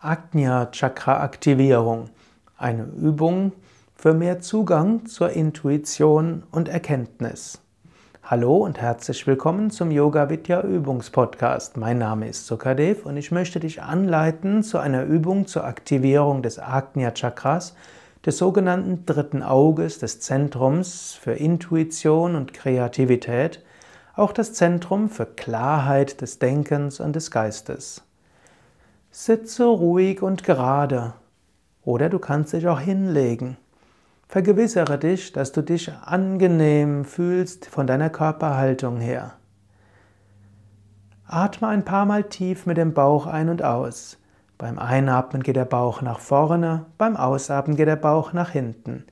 Ajna Chakra Aktivierung. Eine Übung für mehr Zugang zur Intuition und Erkenntnis. Hallo und herzlich willkommen zum Yoga Vidya Übungspodcast. Mein Name ist Sukadev und ich möchte dich anleiten zu einer Übung zur Aktivierung des Ajna Chakras, des sogenannten dritten Auges, des Zentrums für Intuition und Kreativität, auch das Zentrum für Klarheit des Denkens und des Geistes. Sitze ruhig und gerade. Oder du kannst dich auch hinlegen. Vergewissere dich, dass du dich angenehm fühlst von deiner Körperhaltung her. Atme ein paar Mal tief mit dem Bauch ein und aus. Beim Einatmen geht der Bauch nach vorne, beim Ausatmen geht der Bauch nach hinten.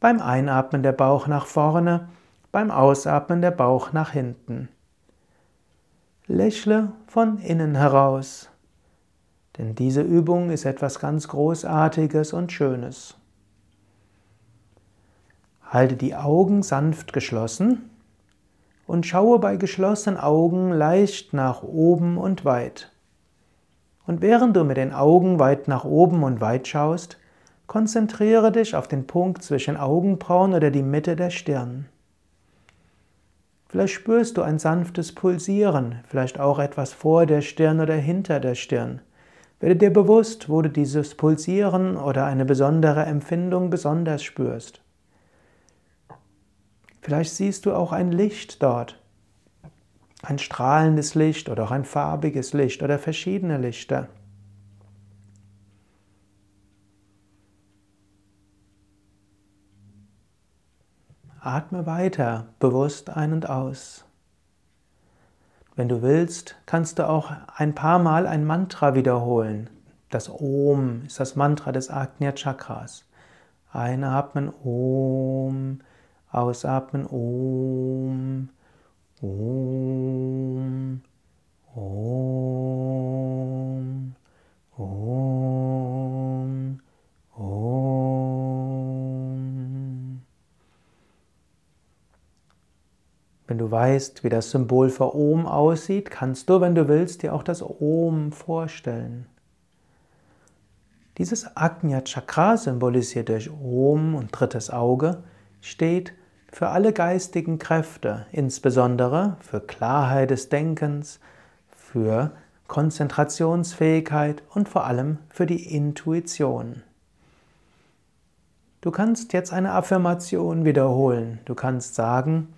Beim Einatmen der Bauch nach vorne, beim Ausatmen der Bauch nach hinten. Lächle von innen heraus. Denn diese Übung ist etwas ganz Großartiges und Schönes. Halte die Augen sanft geschlossen und schaue bei geschlossenen Augen leicht nach oben und weit. Und während du mit den Augen weit nach oben und weit schaust, konzentriere dich auf den Punkt zwischen Augenbrauen oder die Mitte der Stirn. Vielleicht spürst du ein sanftes Pulsieren, vielleicht auch etwas vor der Stirn oder hinter der Stirn. Werde dir bewusst, wo du dieses Pulsieren oder eine besondere Empfindung besonders spürst. Vielleicht siehst du auch ein Licht dort. Ein strahlendes Licht oder auch ein farbiges Licht oder verschiedene Lichter. Atme weiter, bewusst ein und aus. Wenn du willst, kannst du auch ein paar Mal ein Mantra wiederholen. Das Om ist das Mantra des Agnya Chakras. Einatmen Om, ausatmen Om, Om, Om, Wenn du weißt, wie das Symbol für Om aussieht, kannst du, wenn du willst, dir auch das Om vorstellen. Dieses Agnya Chakra, symbolisiert durch Om und drittes Auge, steht für alle geistigen Kräfte, insbesondere für Klarheit des Denkens, für Konzentrationsfähigkeit und vor allem für die Intuition. Du kannst jetzt eine Affirmation wiederholen. Du kannst sagen,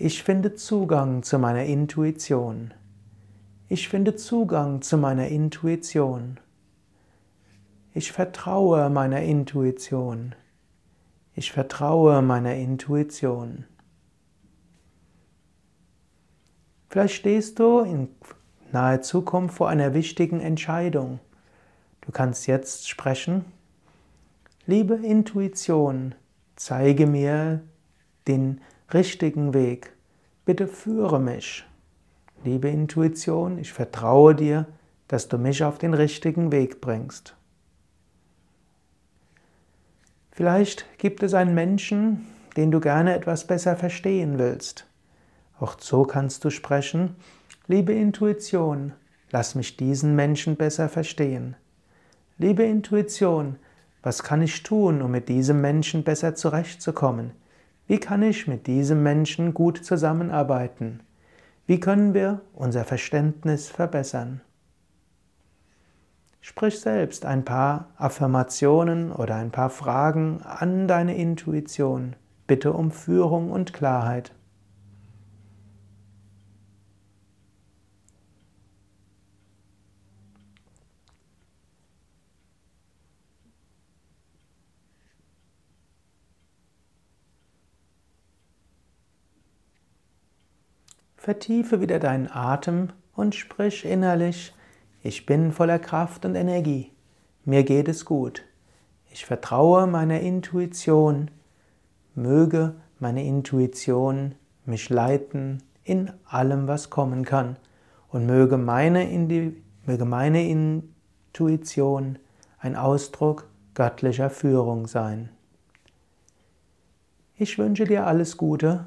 ich finde Zugang zu meiner Intuition. Ich finde Zugang zu meiner Intuition. Ich vertraue meiner Intuition. Ich vertraue meiner Intuition. Vielleicht stehst du in naher Zukunft vor einer wichtigen Entscheidung. Du kannst jetzt sprechen. Liebe Intuition, zeige mir den richtigen Weg. Bitte führe mich. Liebe Intuition, ich vertraue dir, dass du mich auf den richtigen Weg bringst. Vielleicht gibt es einen Menschen, den du gerne etwas besser verstehen willst. Auch so kannst du sprechen. Liebe Intuition, lass mich diesen Menschen besser verstehen. Liebe Intuition, was kann ich tun, um mit diesem Menschen besser zurechtzukommen? Wie kann ich mit diesem Menschen gut zusammenarbeiten? Wie können wir unser Verständnis verbessern? Sprich selbst ein paar Affirmationen oder ein paar Fragen an deine Intuition. Bitte um Führung und Klarheit. Vertiefe wieder deinen Atem und sprich innerlich, ich bin voller Kraft und Energie, mir geht es gut, ich vertraue meiner Intuition, möge meine Intuition mich leiten in allem, was kommen kann. Und möge meine, möge meine Intuition ein Ausdruck göttlicher Führung sein. Ich wünsche dir alles Gute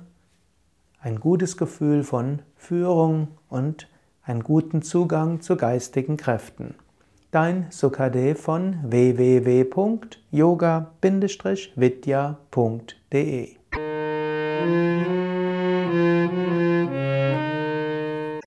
ein gutes Gefühl von Führung und einen guten Zugang zu geistigen Kräften. Dein Sukade von www.yoga-vidya.de